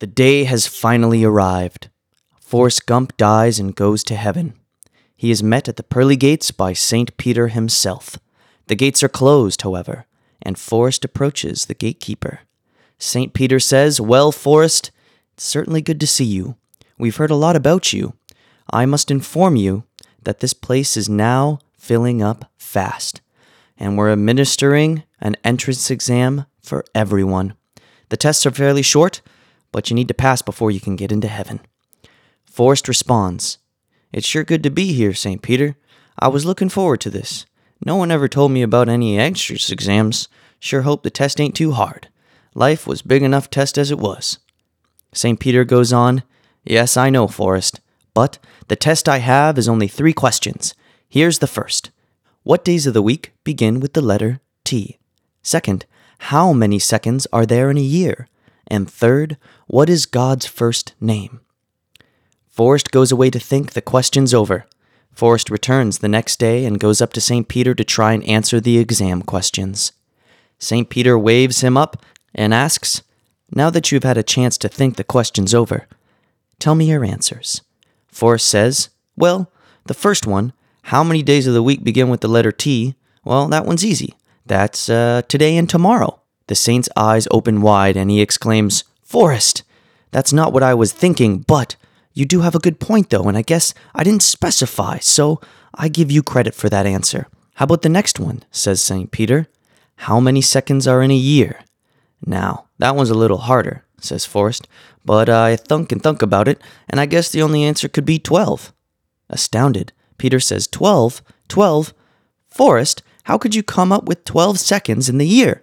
The day has finally arrived. Forrest Gump dies and goes to heaven. He is met at the pearly gates by St. Peter himself. The gates are closed, however, and Forrest approaches the gatekeeper. St. Peter says, Well, Forrest, it's certainly good to see you. We've heard a lot about you. I must inform you that this place is now filling up fast, and we're administering an entrance exam for everyone. The tests are fairly short, but you need to pass before you can get into heaven. Forrest responds, It's sure good to be here, St. Peter. I was looking forward to this. No one ever told me about any entrance exams. Sure hope the test ain't too hard. Life was big enough test as it was. St. Peter goes on, Yes, I know, Forrest, but the test I have is only three questions. Here's the first What days of the week begin with the letter T? Second, how many seconds are there in a year? And third, what is God's first name? Forrest goes away to think the questions over. Forrest returns the next day and goes up to St. Peter to try and answer the exam questions. St. Peter waves him up and asks, Now that you've had a chance to think the questions over, tell me your answers. Forrest says, Well, the first one, how many days of the week begin with the letter T? Well, that one's easy. That's uh, today and tomorrow. The saint's eyes open wide and he exclaims, Forrest, that's not what I was thinking, but you do have a good point though, and I guess I didn't specify, so I give you credit for that answer. How about the next one? says St. Peter. How many seconds are in a year? Now, that one's a little harder, says Forrest, but I thunk and thunk about it, and I guess the only answer could be 12. Astounded, Peter says, 12? 12? Forrest, how could you come up with 12 seconds in the year?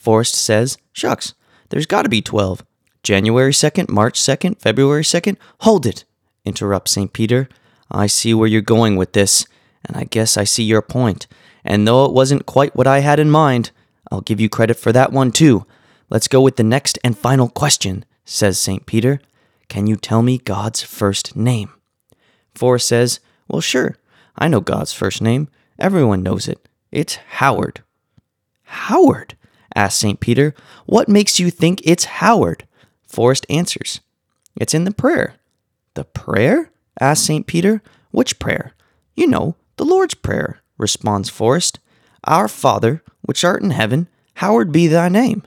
Forrest says, Shucks, there's got to be 12. January 2nd, March 2nd, February 2nd? Hold it, interrupts St. Peter. I see where you're going with this, and I guess I see your point. And though it wasn't quite what I had in mind, I'll give you credit for that one too. Let's go with the next and final question, says St. Peter. Can you tell me God's first name? Forrest says, Well, sure. I know God's first name. Everyone knows it. It's Howard. Howard? Asks St. Peter. What makes you think it's Howard? Forrest answers, It's in the prayer. The prayer? asked St. Peter. Which prayer? You know, the Lord's Prayer, responds Forrest. Our Father, which art in heaven, hallowed be thy name.